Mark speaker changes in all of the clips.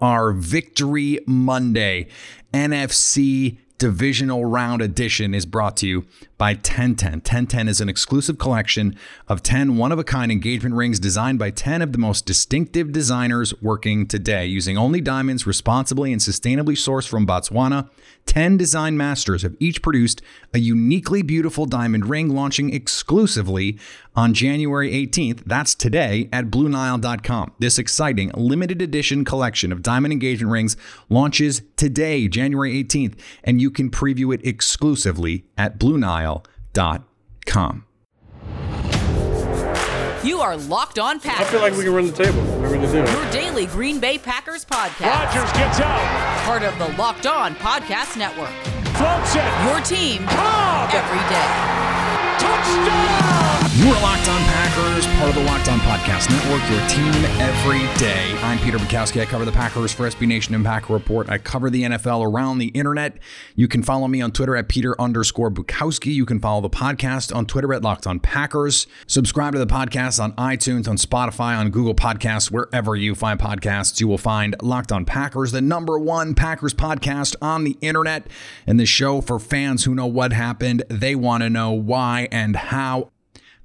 Speaker 1: Our Victory Monday NFC divisional round edition is brought to you by 1010. 1010 is an exclusive collection of 10 one of a kind engagement rings designed by 10 of the most distinctive designers working today. Using only diamonds responsibly and sustainably sourced from Botswana, 10 design masters have each produced a uniquely beautiful diamond ring launching exclusively on January 18th. That's today at BlueNile.com. This exciting limited edition collection of diamond engagement rings launches today, January 18th, and you can preview it exclusively at BlueNile.com.
Speaker 2: You are Locked On Packers.
Speaker 3: I feel like we can run the table. We're going to do it.
Speaker 2: Your daily Green Bay Packers podcast.
Speaker 4: Rodgers gets out.
Speaker 2: Part of the Locked On Podcast Network.
Speaker 4: Floats it.
Speaker 2: Your team
Speaker 4: Cobb.
Speaker 2: every day.
Speaker 4: Touchdown.
Speaker 1: You are Locked On Packers, part of the Locked On Podcast Network, your team every day. I'm Peter Bukowski. I cover the Packers for SB Nation and Packer Report. I cover the NFL around the internet. You can follow me on Twitter at Peter underscore Bukowski. You can follow the podcast on Twitter at Locked On Packers. Subscribe to the podcast on iTunes, on Spotify, on Google Podcasts, wherever you find podcasts. You will find Locked On Packers, the number one Packers podcast on the internet, and the show for fans who know what happened. They want to know why and how.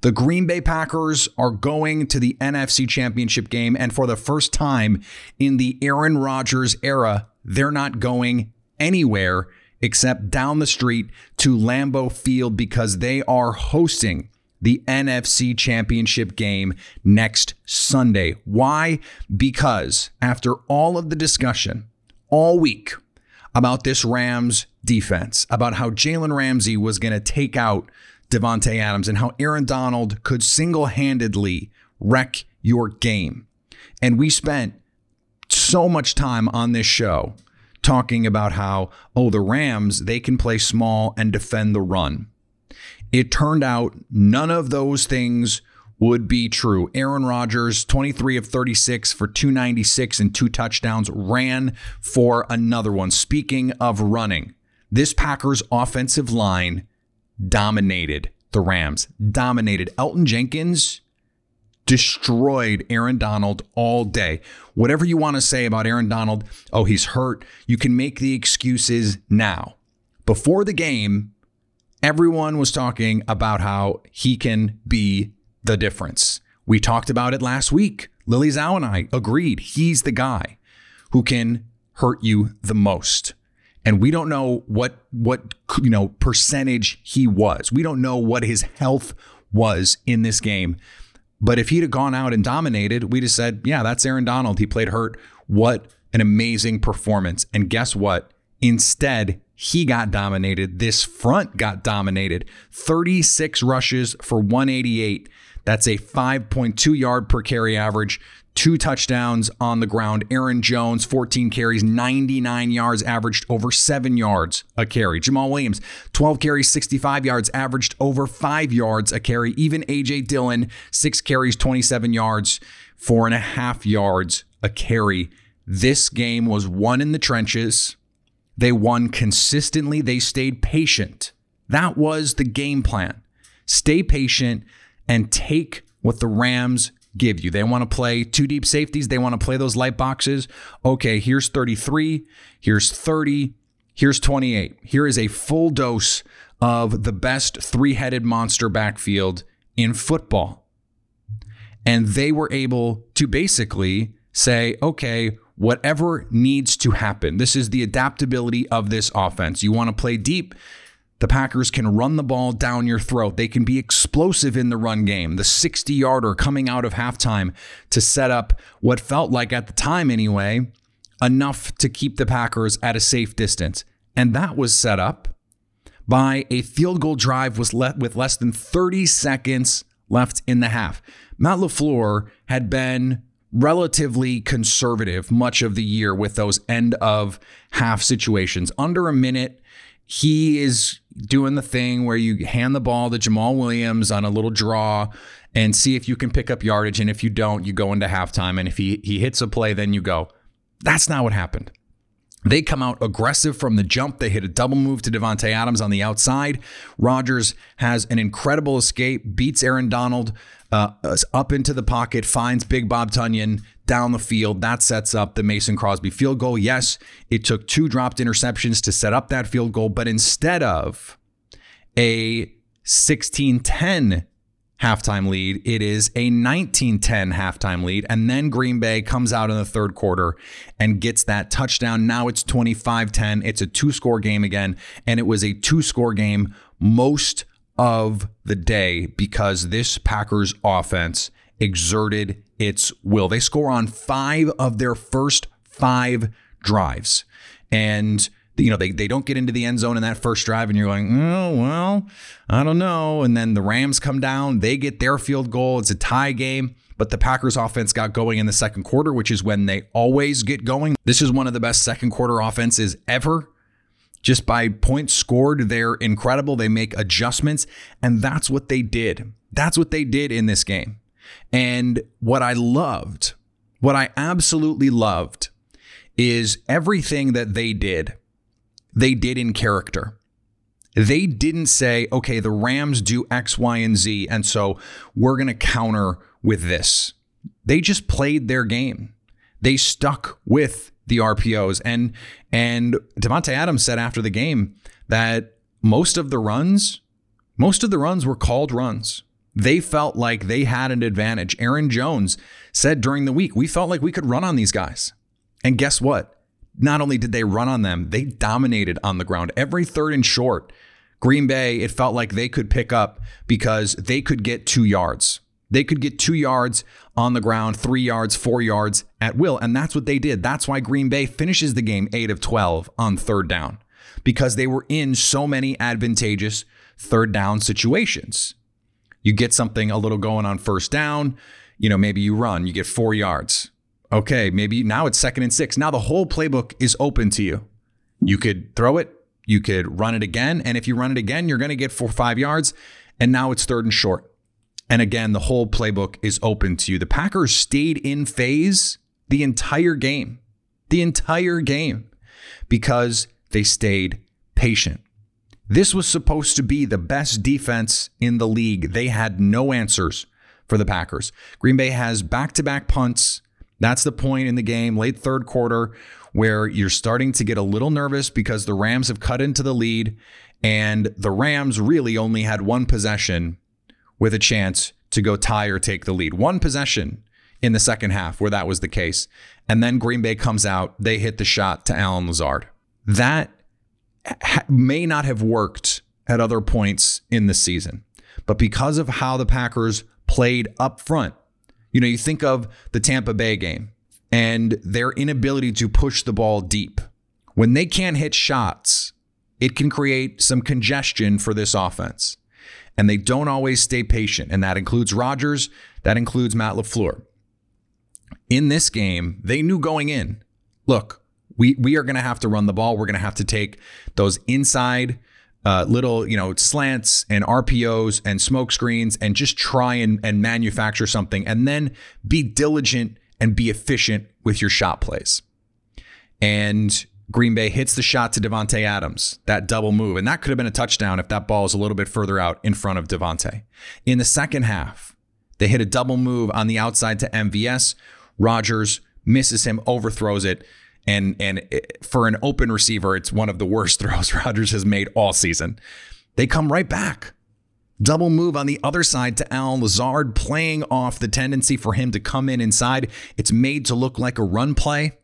Speaker 1: The Green Bay Packers are going to the NFC Championship game, and for the first time in the Aaron Rodgers era, they're not going anywhere except down the street to Lambeau Field because they are hosting the NFC Championship game next Sunday. Why? Because after all of the discussion all week about this Rams defense, about how Jalen Ramsey was going to take out Davante Adams and how Aaron Donald could single handedly wreck your game. And we spent so much time on this show talking about how, oh, the Rams, they can play small and defend the run. It turned out none of those things would be true. Aaron Rodgers, 23 of 36 for 296 and two touchdowns, ran for another one. Speaking of running, this Packers offensive line dominated the Rams, dominated. Elgton Jenkins destroyed Aaron Donald all day. Whatever you want to say about Aaron Donald, oh, he's hurt, you can make the excuses now. Before the game, everyone was talking about how he can be the difference. We talked about it last week. Lily Zhao and I agreed he's the guy who can hurt you the most and we don't know what what you know percentage he was. We don't know what his health was in this game. But if he'd have gone out and dominated, we'd have said, "Yeah, that's Aaron Donald. He played hurt. What an amazing performance!" And guess what? Instead, he got dominated. This front got dominated. 36 rushes for 188. That's a 5.2 yard per carry average two touchdowns on the ground. Aaron Jones, 14 carries, 99 yards, averaged over seven yards a carry. Jamaal Williams, 12 carries, 65 yards, averaged over five yards a carry. Even A.J. Dillon, six carries, 27 yards, four and a half yards a carry. This game was won in the trenches. They won consistently. They stayed patient. That was the game plan. Stay patient and take what the Rams give you. They want to play two deep safeties. They want to play those light boxes. Okay, here's 33. Here's 30. Here's 28. Here is a full dose of the best three headed monster backfield in football. And they were able to basically say, okay, whatever needs to happen. This is the adaptability of this offense. You want to play deep. The Packers can run the ball down your throat. They can be explosive in the run game. The 60 yarder coming out of halftime to set up what felt like, at the time anyway, enough to keep the Packers at a safe distance. And that was set up by a field goal drive was le- with less than 30 seconds left in the half. Matt LaFleur had been relatively conservative much of the year with those end of half situations. Under a minute, he is doing the thing where you hand the ball to Jamaal Williams on a little draw and see if you can pick up yardage. And if you don't, you go into halftime. And if he, he hits a play, then you go. That's not what happened. They come out aggressive from the jump. They hit a double move to Davante Adams on the outside. Rodgers has an incredible escape, beats Aaron Donald uh, up into the pocket, finds Big Bob Tonyan down the field. That sets up the Mason Crosby field goal. Yes, it took two dropped interceptions to set up that field goal, but instead of a 16 10 halftime lead. It is a 19-10 halftime lead. And then Green Bay comes out in the third quarter and gets that touchdown. Now it's 25-10. It's a two-score game again. And it was a two-score game most of the day because this Packers offense exerted its will. They score on five of their first five drives. And you know, they, they don't get into the end zone in that first drive, and you're going, oh, well, I don't know. And then the Rams come down, they get their field goal. It's a tie game. But the Packers offense got going in the second quarter, which is when they always get going. This is one of the best second quarter offenses ever. Just by points scored, they're incredible. They make adjustments, and that's what they did. That's what they did in this game. And what I loved, what I absolutely loved, is everything that they did they did in character. They didn't say, okay, the Rams do X, Y, and Z, and so we're going to counter with this. They just played their game. They stuck with the RPOs. And and Davante Adams said after the game that most of the runs, most of the runs were called runs. They felt like they had an advantage. Aaron Jones said during the week, we felt like we could run on these guys. And guess what? not only did they run on them, they dominated on the ground. Every third and short, Green Bay, it felt like they could pick up because they could get two yards. They could get two yards on the ground, three yards, four yards at will. And that's what they did. That's why Green Bay finishes the game eight of 12 on third down because they were in so many advantageous third down situations. You get something a little going on first down, you know, maybe you run, you get four yards. Okay, maybe now it's second and six. Now the whole playbook is open to you. You could throw it, you could run it again. And if you run it again, you're going to get four, five yards. And now it's third and short. And again, the whole playbook is open to you. The Packers stayed in phase the entire game, the entire game, because they stayed patient. This was supposed to be the best defense in the league. They had no answers for the Packers. Green Bay has back to back punts that's the point in the game, late third quarter, where you're starting to get a little nervous because the Rams have cut into the lead, and the Rams really only had one possession with a chance to go tie or take the lead. One possession in the second half where that was the case. And then Green Bay comes out, they hit the shot to Allen Lazard. That ha- may not have worked at other points in the season. But because of how the Packers played up front, you know, you think of the Tampa Bay game and their inability to push the ball deep. When they can't hit shots, it can create some congestion for this offense. And they don't always stay patient. And that includes Rodgers, that includes Matt LaFleur. In this game, they knew going in look, we, we are going to have to run the ball. We're going to have to take those inside uh, little, you know, slants and RPOs and smoke screens and just try and, and manufacture something and then be diligent and be efficient with your shot plays. And Green Bay hits the shot to Davante Adams, that double move. And that could have been a touchdown if that ball is a little bit further out in front of Davante. In the second half, they hit a double move on the outside to MVS. Rodgers misses him, overthrows it. And and for an open receiver, it's one of the worst throws Rodgers has made all season. They come right back. Double move on the other side to Al Lazard, playing off the tendency for him to come in inside. It's made to look like a run play,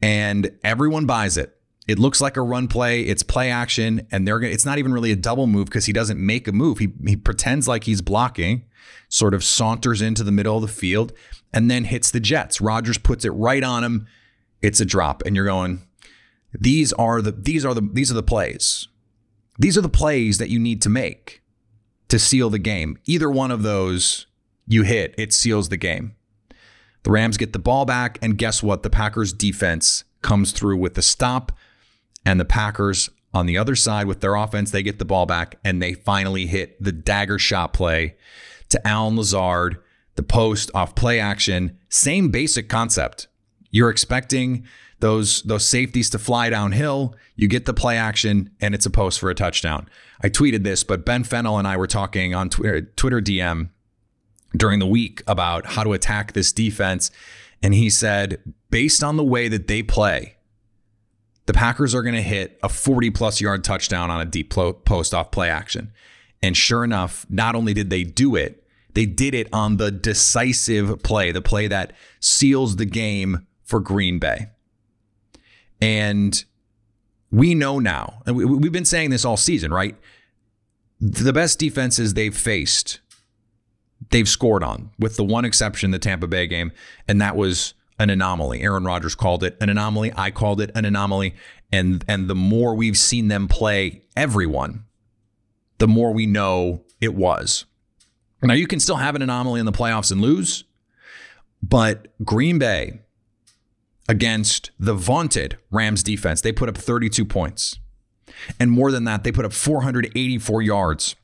Speaker 1: and everyone buys it. It looks like a run play. It's play action, and they're it's not even really a double move because he doesn't make a move. He he pretends like he's blocking, sort of saunters into the middle of the field, and then hits the Jets. Rodgers puts it right on him it's a drop and you're going these are the these are the these are the plays. These are the plays that you need to make to seal the game. Either one of those you hit it seals the game. The rams get the ball back and guess what? The packers defense comes through with the stop and the packers on the other side with their offense they get the ball back and they finally hit the dagger shot play to Allen Lazard the post off play action. Same basic concept you're expecting those those safeties to fly downhill. You get the play action, and it's a post for a touchdown. I tweeted this, but Ben Fennell and I were talking on uh, Twitter, Twitter DM during the week about how to attack this defense. And he said, based on the way that they play, the Packers are going to hit a 40 plus yard touchdown on a deep post off play action. And sure enough, not only did they do it, they did it on the decisive play, the play that seals the game for Green Bay. And we know now, and we, have been saying this all season, right? The best defenses they've faced, they've scored on, with the one exception, the Tampa Bay game, and that was an anomaly. Aaron Rodgers called it an anomaly. I called it an anomaly. And and the more we've seen them play everyone, the more we know it was. Now you can still have an anomaly in the playoffs and lose, but Green Bay against the vaunted Rams defense, they put up 32 points. And more than that, they put up 484 yards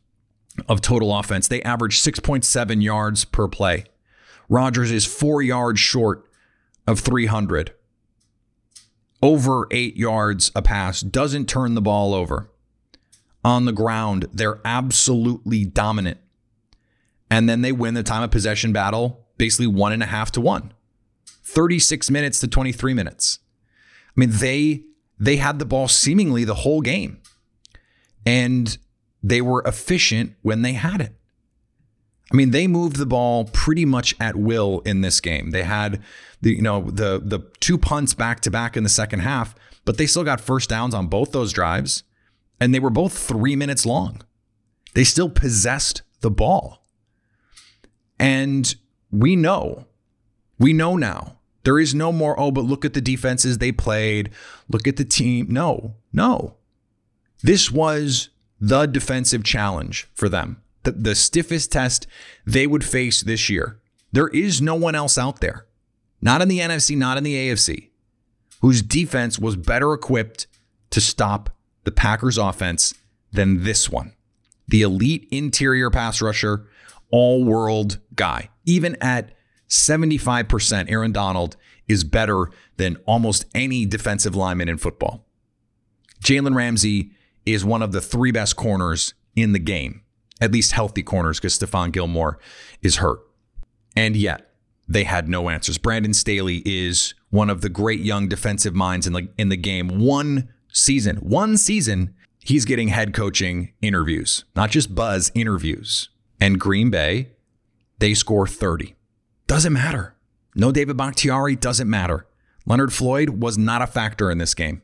Speaker 1: of total offense. They averaged 6.7 yards per play. Rodgers is four yards short of 300, over eight yards a pass, doesn't turn the ball over. On the ground, they're absolutely dominant. And then they win the time of possession battle, basically one and a half to one. 36 minutes to 23 minutes. I mean, they they had the ball seemingly the whole game. And they were efficient when they had it. I mean, they moved the ball pretty much at will in this game. They had the you know the the two punts back to back in the second half, but they still got first downs on both those drives, and they were both three minutes long. They still possessed the ball, and we know, we know now there is no more. Oh, but look at the defenses they played. Look at the team. No, no, this was the defensive challenge for them the, the stiffest test they would face this year. There is no one else out there, not in the NFC, not in the AFC, whose defense was better equipped to stop the Packers offense than this one. The elite interior pass rusher, all world guy. Even at 75%, Aaron Donald is better than almost any defensive lineman in football. Jalen Ramsey is one of the three best corners in the game at least healthy corners because Stephon Gilmore is hurt. And yet they had no answers. Brandon Staley is one of the great young defensive minds in the in the game. One season, one season, he's getting head coaching interviews, not just buzz interviews. And Green Bay, they score 30. Doesn't matter. No David Bakhtiari doesn't matter. Leonard Floyd was not a factor in this game.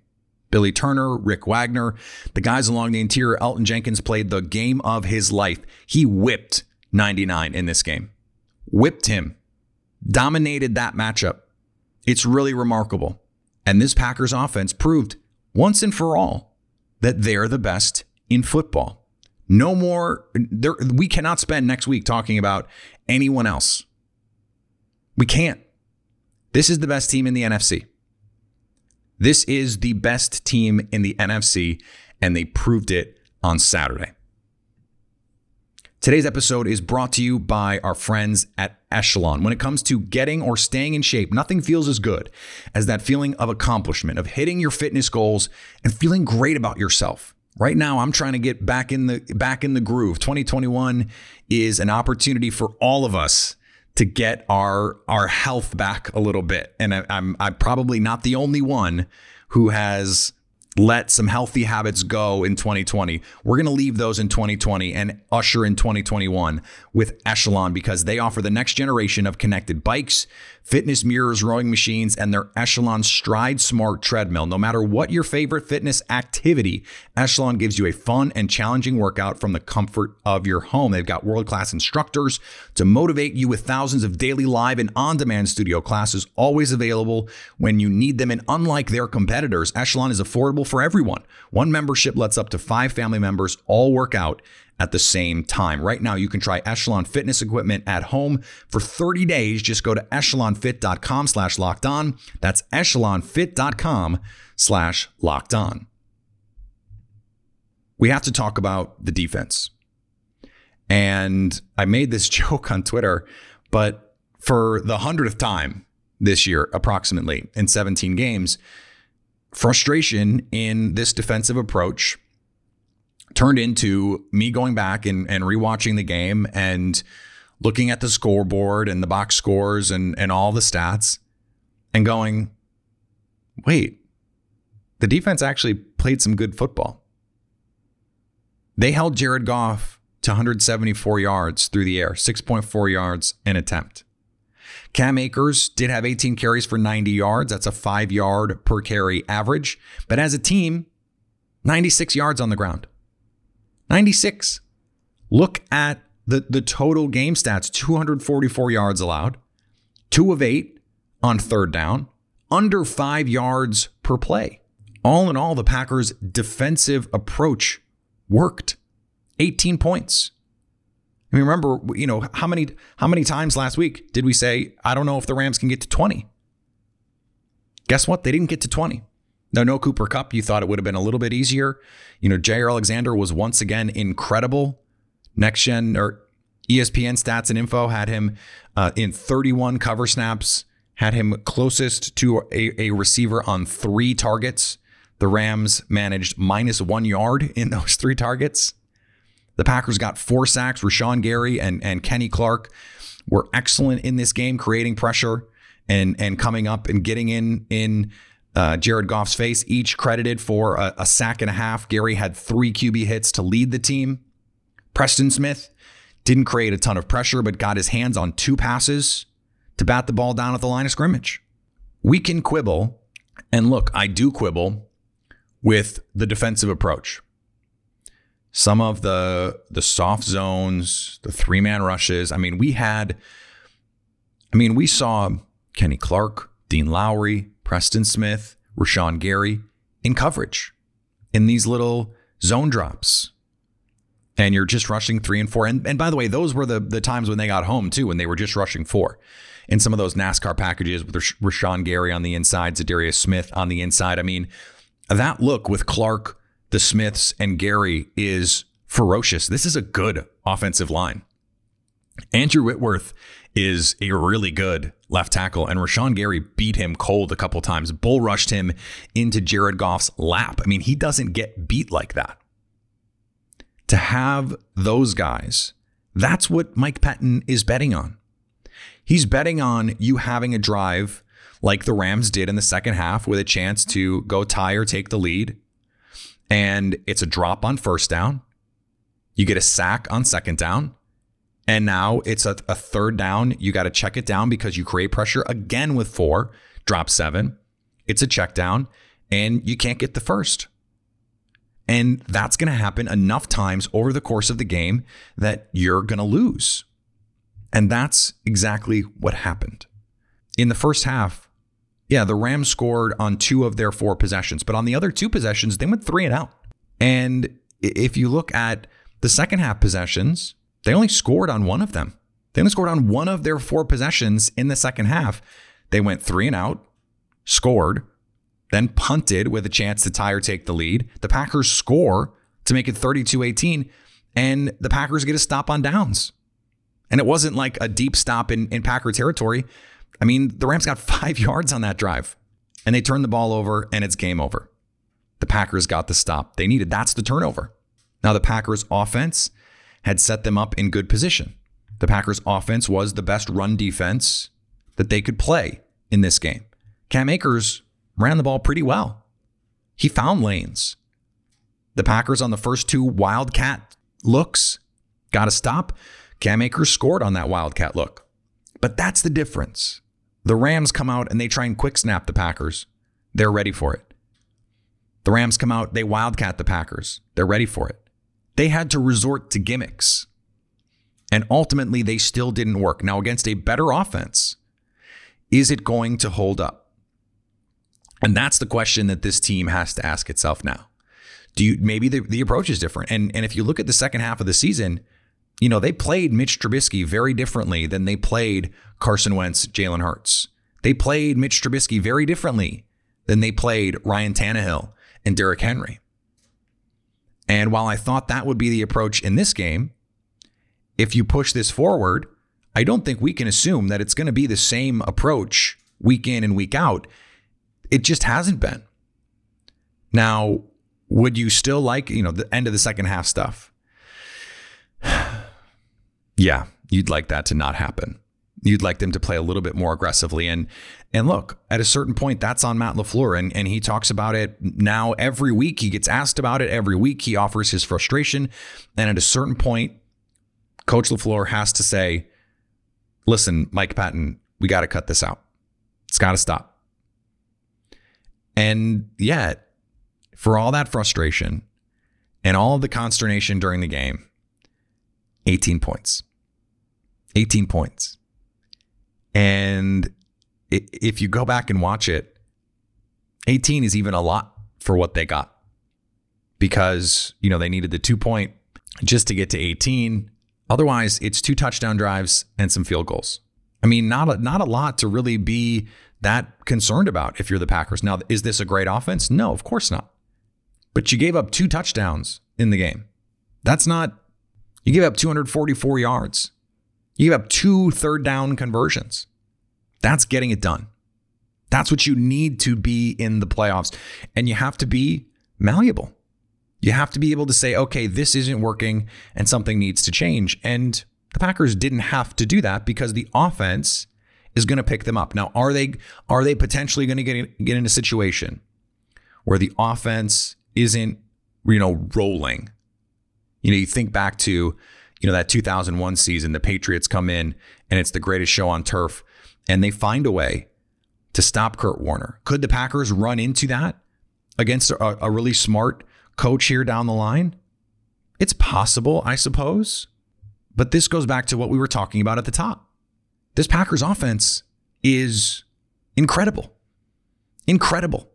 Speaker 1: Billy Turner, Rick Wagner, the guys along the interior. Elgton Jenkins played the game of his life. He whipped 99 in this game, whipped him, dominated that matchup. It's really remarkable. And this Packers offense proved once and for all that they're the best in football. No more, we cannot spend next week talking about anyone else. We can't. This is the best team in the NFC. This is the best team in the NFC, and they proved it on Saturday. Today's episode is brought to you by our friends at Echelon. When it comes to getting or staying in shape, nothing feels as good as that feeling of accomplishment, of hitting your fitness goals and feeling great about yourself. Right now, I'm trying to get back in the back in the groove. 2021 is an opportunity for all of us to get our our health back a little bit. And I, I'm I'm probably not the only one who has let some healthy habits go in 2020. We're going to leave those in 2020 and usher in 2021 with Echelon because they offer the next generation of connected bikes, fitness mirrors, rowing machines, and their Echelon Stride Smart treadmill. No matter what your favorite fitness activity, Echelon gives you a fun and challenging workout from the comfort of your home. They've got world class instructors to motivate you with thousands of daily live and on demand studio classes always available when you need them. And unlike their competitors, Echelon is affordable for everyone. One membership lets up to five family members all work out at the same time. Right now, you can try Echelon fitness equipment at home for 30 days. Just go to echelonfit.com slash locked on. That's echelonfit.com slash locked on. We have to talk about the defense. And I made this joke on Twitter, but for the hundredth time this year, approximately in 17 games, frustration in this defensive approach turned into me going back and, and rewatching the game and looking at the scoreboard and the box scores and, and all the stats. and going, wait, the defense actually played some good football. They held Jared Goff to 174 yards through the air, 6.4 yards an attempt. Cam Akers did have 18 carries for 90 yards. That's a five yard per carry average. But as a team, 96 yards on the ground. 96. Look at the, the total game stats 244 yards allowed, two of eight on third down, under five yards per play. All in all, the Packers' defensive approach worked. 18 points. I mean, remember, you know, how many how many times last week did we say, I don't know if the Rams can get to 20? Guess what? They didn't get to 20. No, no Cooper Kupp. You thought it would have been a little bit easier. You know, Jaire Alexander was once again incredible. Next gen or ESPN stats and info had him uh, in 31 cover snaps, had him closest to a, a receiver on three targets. The Rams managed minus one yard in those three targets. The Packers got four sacks. Rashan Gary and, and Kenny Clark were excellent in this game, creating pressure and and coming up and getting in in uh, Jared Goff's face. Each credited for a, a sack and a half. Gary had three QB hits to lead the team. Preston Smith didn't create a ton of pressure, but got his hands on two passes to bat the ball down at the line of scrimmage. We can quibble, and look, I do quibble with the defensive approach some of the the soft zones, the three man rushes. I mean, we had, I mean, we saw Kenny Clark, Dean Lowry, Preston Smith, Rashan Gary in coverage in these little zone drops. And you're just rushing three and four. And, and by the way, those were the, the times when they got home too, when they were just rushing four. In some of those NASCAR packages with Rashan Gary on the inside, Za'Darius Smith on the inside. I mean, that look with Clark, the Smiths and Gary is ferocious. This is a good offensive line. Andrew Whitworth is a really good left tackle, and Rashan Gary beat him cold a couple times, bull rushed him into Jared Goff's lap. I mean, he doesn't get beat like that. To have those guys, that's what Mike Pettine is betting on. He's betting on you having a drive like the Rams did in the second half with a chance to go tie or take the lead and it's a drop on first down. You get a sack on second down. And now it's a, a third down. You got to check it down because you create pressure again with four, drop seven. It's a check down, and you can't get the first. And that's going to happen enough times over the course of the game that you're going to lose. And that's exactly what happened. In the first half, yeah, the Rams scored on two of their four possessions, but on the other two possessions, they went three and out. And if you look at the second half possessions, they only scored on one of them. They only scored on one of their four possessions in the second half. They went three and out, scored, then punted with a chance to tie or take the lead. The Packers score to make it 32 18, and the Packers get a stop on downs. And it wasn't like a deep stop in, in Packer territory. I mean, the Rams got five yards on that drive and they turned the ball over and it's game over. The Packers got the stop they needed. That's the turnover. Now, the Packers offense had set them up in good position. The Packers offense was the best run defense that they could play in this game. Cam Akers ran the ball pretty well. He found lanes. The Packers on the first two Wildcat looks got a stop. Cam Akers scored on that Wildcat look. But that's the difference. The Rams come out and they try and quick snap the Packers. They're ready for it. The Rams come out, they wildcat the Packers. They're ready for it. They had to resort to gimmicks. And ultimately, they still didn't work. Now, against a better offense, is it going to hold up? And that's the question that this team has to ask itself now. Do you maybe the, the approach is different? And and if you look at the second half of the season, you know, they played Mitch Trubisky very differently than they played Carson Wentz, Jalen Hurts. They played Mitch Trubisky very differently than they played Ryan Tannehill and Derrick Henry. And while I thought that would be the approach in this game, if you push this forward, I don't think we can assume that it's going to be the same approach week in and week out. It just hasn't been. Now, would you still like, you know, the end of the second half stuff? yeah, you'd like that to not happen. You'd like them to play a little bit more aggressively. And and look, at a certain point, that's on Matt LaFleur. And, and he talks about it now every week. He gets asked about it every week. He offers his frustration. And at a certain point, Coach LaFleur has to say, listen, Mike Pettine, we got to cut this out. It's got to stop. And yet, for all that frustration and all the consternation during the game, 18 points. 18 points. And if you go back and watch it, 18 is even a lot for what they got because, you know, they needed the two point just to get to 18. Otherwise, it's two touchdown drives and some field goals. I mean, not a, not a lot to really be that concerned about if you're the Packers. Now, is this a great offense? No, of course not. But you gave up two touchdowns in the game. That's not, you gave up 244 yards. You gave up two third down conversions. That's getting it done. That's what you need to be in the playoffs. And you have to be malleable. You have to be able to say, okay, this isn't working and something needs to change. And the Packers didn't have to do that because the offense is going to pick them up. Now, are they are they potentially going to get get in a situation where the offense isn't, you know, rolling? You know, you think back to, you know, that 2001 season, the Patriots come in and it's the greatest show on turf and they find a way to stop Kurt Warner. Could the Packers run into that against a, a really smart coach here down the line? It's possible, I suppose. But this goes back to what we were talking about at the top. This Packers offense is incredible. Incredible.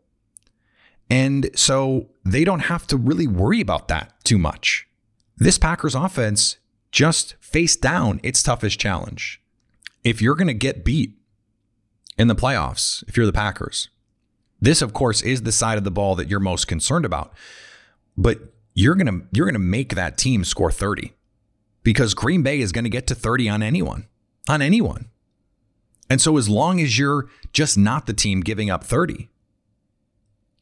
Speaker 1: And so they don't have to really worry about that too much. This Packers offense just face down its toughest challenge. If you're going to get beat in the playoffs, if you're the Packers, this of course is the side of the ball that you're most concerned about. But you're going to you're going to make that team score 30 because Green Bay is going to get to 30 on anyone, on anyone. And so as long as you're just not the team giving up 30,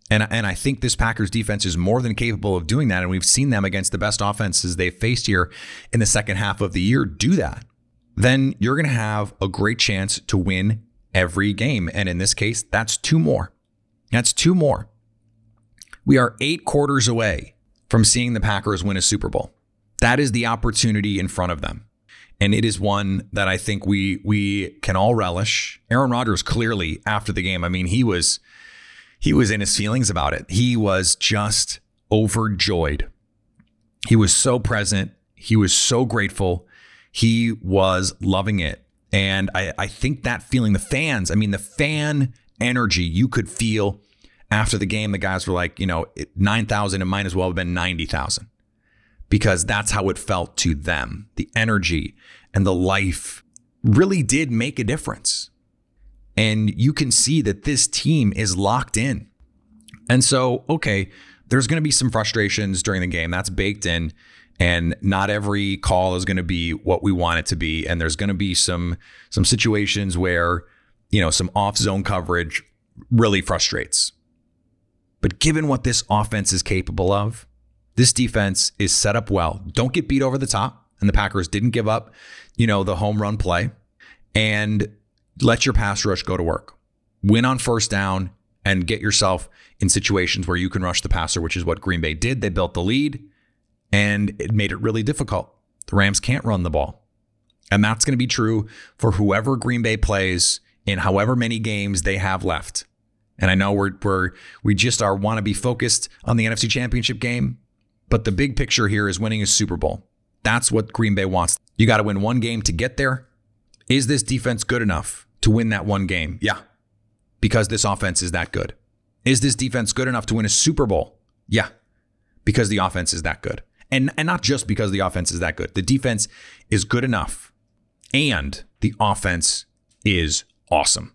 Speaker 1: and, and I think this Packers defense is more than capable of doing that. And we've seen them against the best offenses they've faced here in the second half of the year do that. Then you're going to have a great chance to win every game. And in this case, that's two more. That's two more. We are eight quarters away from seeing the Packers win a Super Bowl. That is the opportunity in front of them. And it is one that I think we we can all relish. Aaron Rodgers clearly after the game, I mean, he was he was in his feelings about it. He was just overjoyed. He was so present. He was so grateful. He was loving it. And I, I think that feeling, the fans, I mean, the fan energy you could feel after the game, the guys were like, you know, 9,000, it might as well have been 90,000 because that's how it felt to them. The energy and the life really did make a difference. And you can see that this team is locked in. And so, okay, there's going to be some frustrations during the game. That's baked in. And not every call is going to be what we want it to be. And there's going to be some some situations where, you know, some off zone coverage really frustrates. But given what this offense is capable of, this defense is set up well. Don't get beat over the top. And the Packers didn't give up, you know, the home run play. And let your pass rush go to work. Win on first down and get yourself in situations where you can rush the passer, which is what Green Bay did. They built the lead and it made it really difficult. The Rams can't run the ball. And that's going to be true for whoever Green Bay plays in however many games they have left. And I know we're, we're we just are want to be focused on the NFC Championship game, but the big picture here is winning a Super Bowl. That's what Green Bay wants. You got to win one game to get there. Is this defense good enough to win that one game? Yeah, because this offense is that good. Is this defense good enough to win a Super Bowl? Yeah, because the offense is that good. And, and not just because the offense is that good. The defense is good enough and the offense is awesome.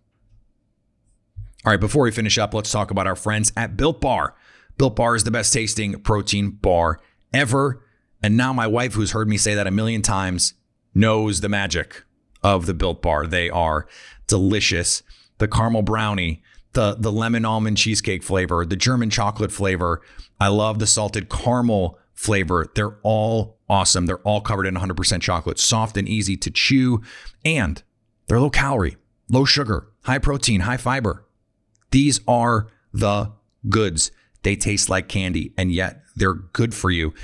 Speaker 1: All right, before we finish up, let's talk about our friends at Built Bar. Built Bar is the best tasting protein bar ever. And now my wife, who's heard me say that a million times, knows the magic of the Built Bar. They are delicious. The caramel brownie, the, the lemon almond cheesecake flavor, the German chocolate flavor. I love the salted caramel flavor. They're all awesome. They're all covered in 100% chocolate, soft and easy to chew. And They're low calorie, low sugar, high protein, high fiber. These are the goods. They taste like candy, and yet they're good for you.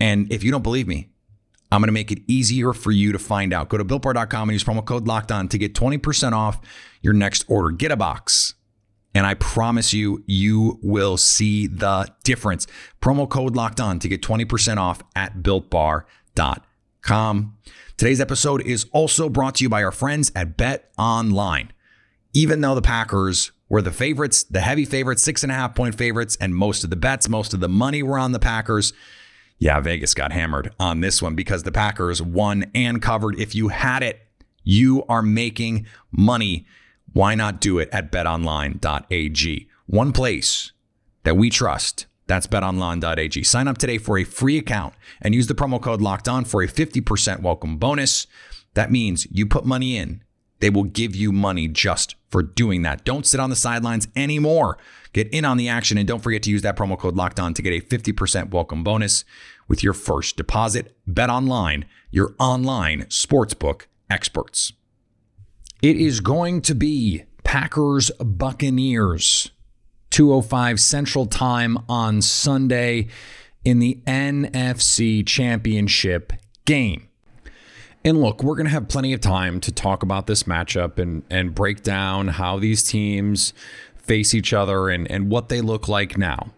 Speaker 1: And if you don't believe me, I'm going to make it easier for you to find out. Go to builtbar.com and use promo code locked on to get 20% off your next order. Get a box. And I promise you, you will see the difference. Promo code locked on to get 20% off at builtbar.com. Today's episode is also brought to you by our friends at Bet Online. Even though the Packers were the favorites, the heavy favorites, six and a half point favorites, and most of the bets, most of the money were on the Packers. Yeah, Vegas got hammered on this one because the Packers won and covered. If you had it, you are making money. Why not do it at betonline.ag? One place that we trust. That's betonline.ag. Sign up today for a free account and use the promo code locked on for a 50% welcome bonus. That means you put money in, they will give you money just for doing that. Don't sit on the sidelines anymore. Get in on the action and don't forget to use that promo code locked on to get a 50% welcome bonus with your first deposit. Bet online, your online sportsbook experts. It is going to be Packers Buccaneers, 205 Central Time on Sunday in the NFC Championship game. And look, we're going to have plenty of time to talk about this matchup and, and break down how these teams face each other and, and what they look like now.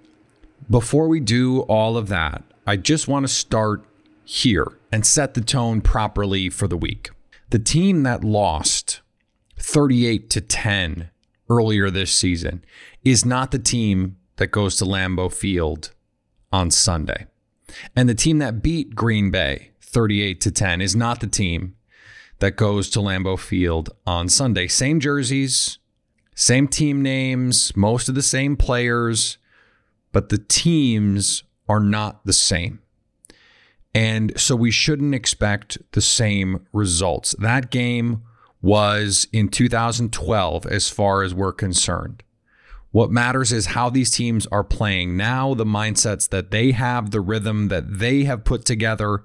Speaker 1: Before we do all of that, I just want to start here and set the tone properly for the week. The team that lost 38 to 10 earlier this season is not the team that goes to Lambeau Field on Sunday. And the team that beat Green Bay 38 to 10 is not the team that goes to Lambeau Field on Sunday. Same jerseys, same team names, most of the same players, but the teams are not the same. And so we shouldn't expect the same results. That game was in 2012, as far as we're concerned. What matters is how these teams are playing now, the mindsets that they have, the rhythm that they have put together,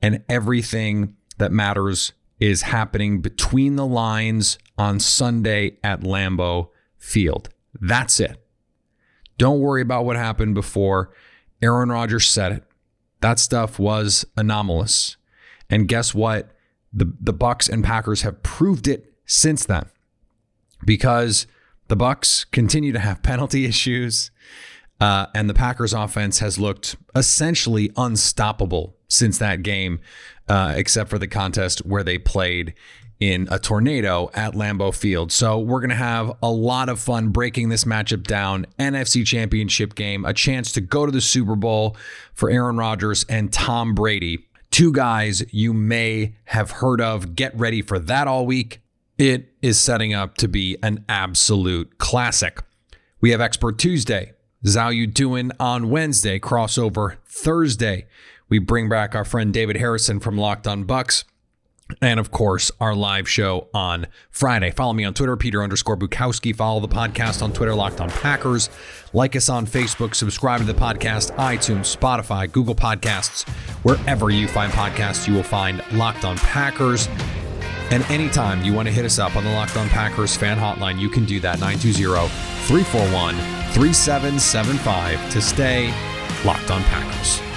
Speaker 1: and everything that matters is happening between the lines on Sunday at Lambeau Field. That's it. Don't worry about what happened before. Aaron Rodgers said it. That stuff was anomalous. And guess what? The the Bucks and Packers have proved it since then. Because the Bucks continue to have penalty issues. Uh, and the Packers offense has looked essentially unstoppable since that game, uh, except for the contest where they played in a tornado at Lambeau Field. So we're going to have a lot of fun breaking this matchup down. NFC Championship game, a chance to go to the Super Bowl for Aaron Rodgers and Tom Brady. Two guys you may have heard of. Get ready for that all week. It is setting up to be an absolute classic. We have Expert Tuesday. Zhao you doing on Wednesday? Crossover Thursday. We bring back our friend David Harrison from Locked on Bucks. And of course, our live show on Friday. Follow me on Twitter, Peter underscore Bukowski. Follow the podcast on Twitter, Locked on Packers. Like us on Facebook. Subscribe to the podcast, iTunes, Spotify, Google Podcasts. Wherever you find podcasts, you will find Locked on Packers. And anytime you want to hit us up on the Locked on Packers fan hotline, you can do that 920 341 3775 to stay locked on Packers.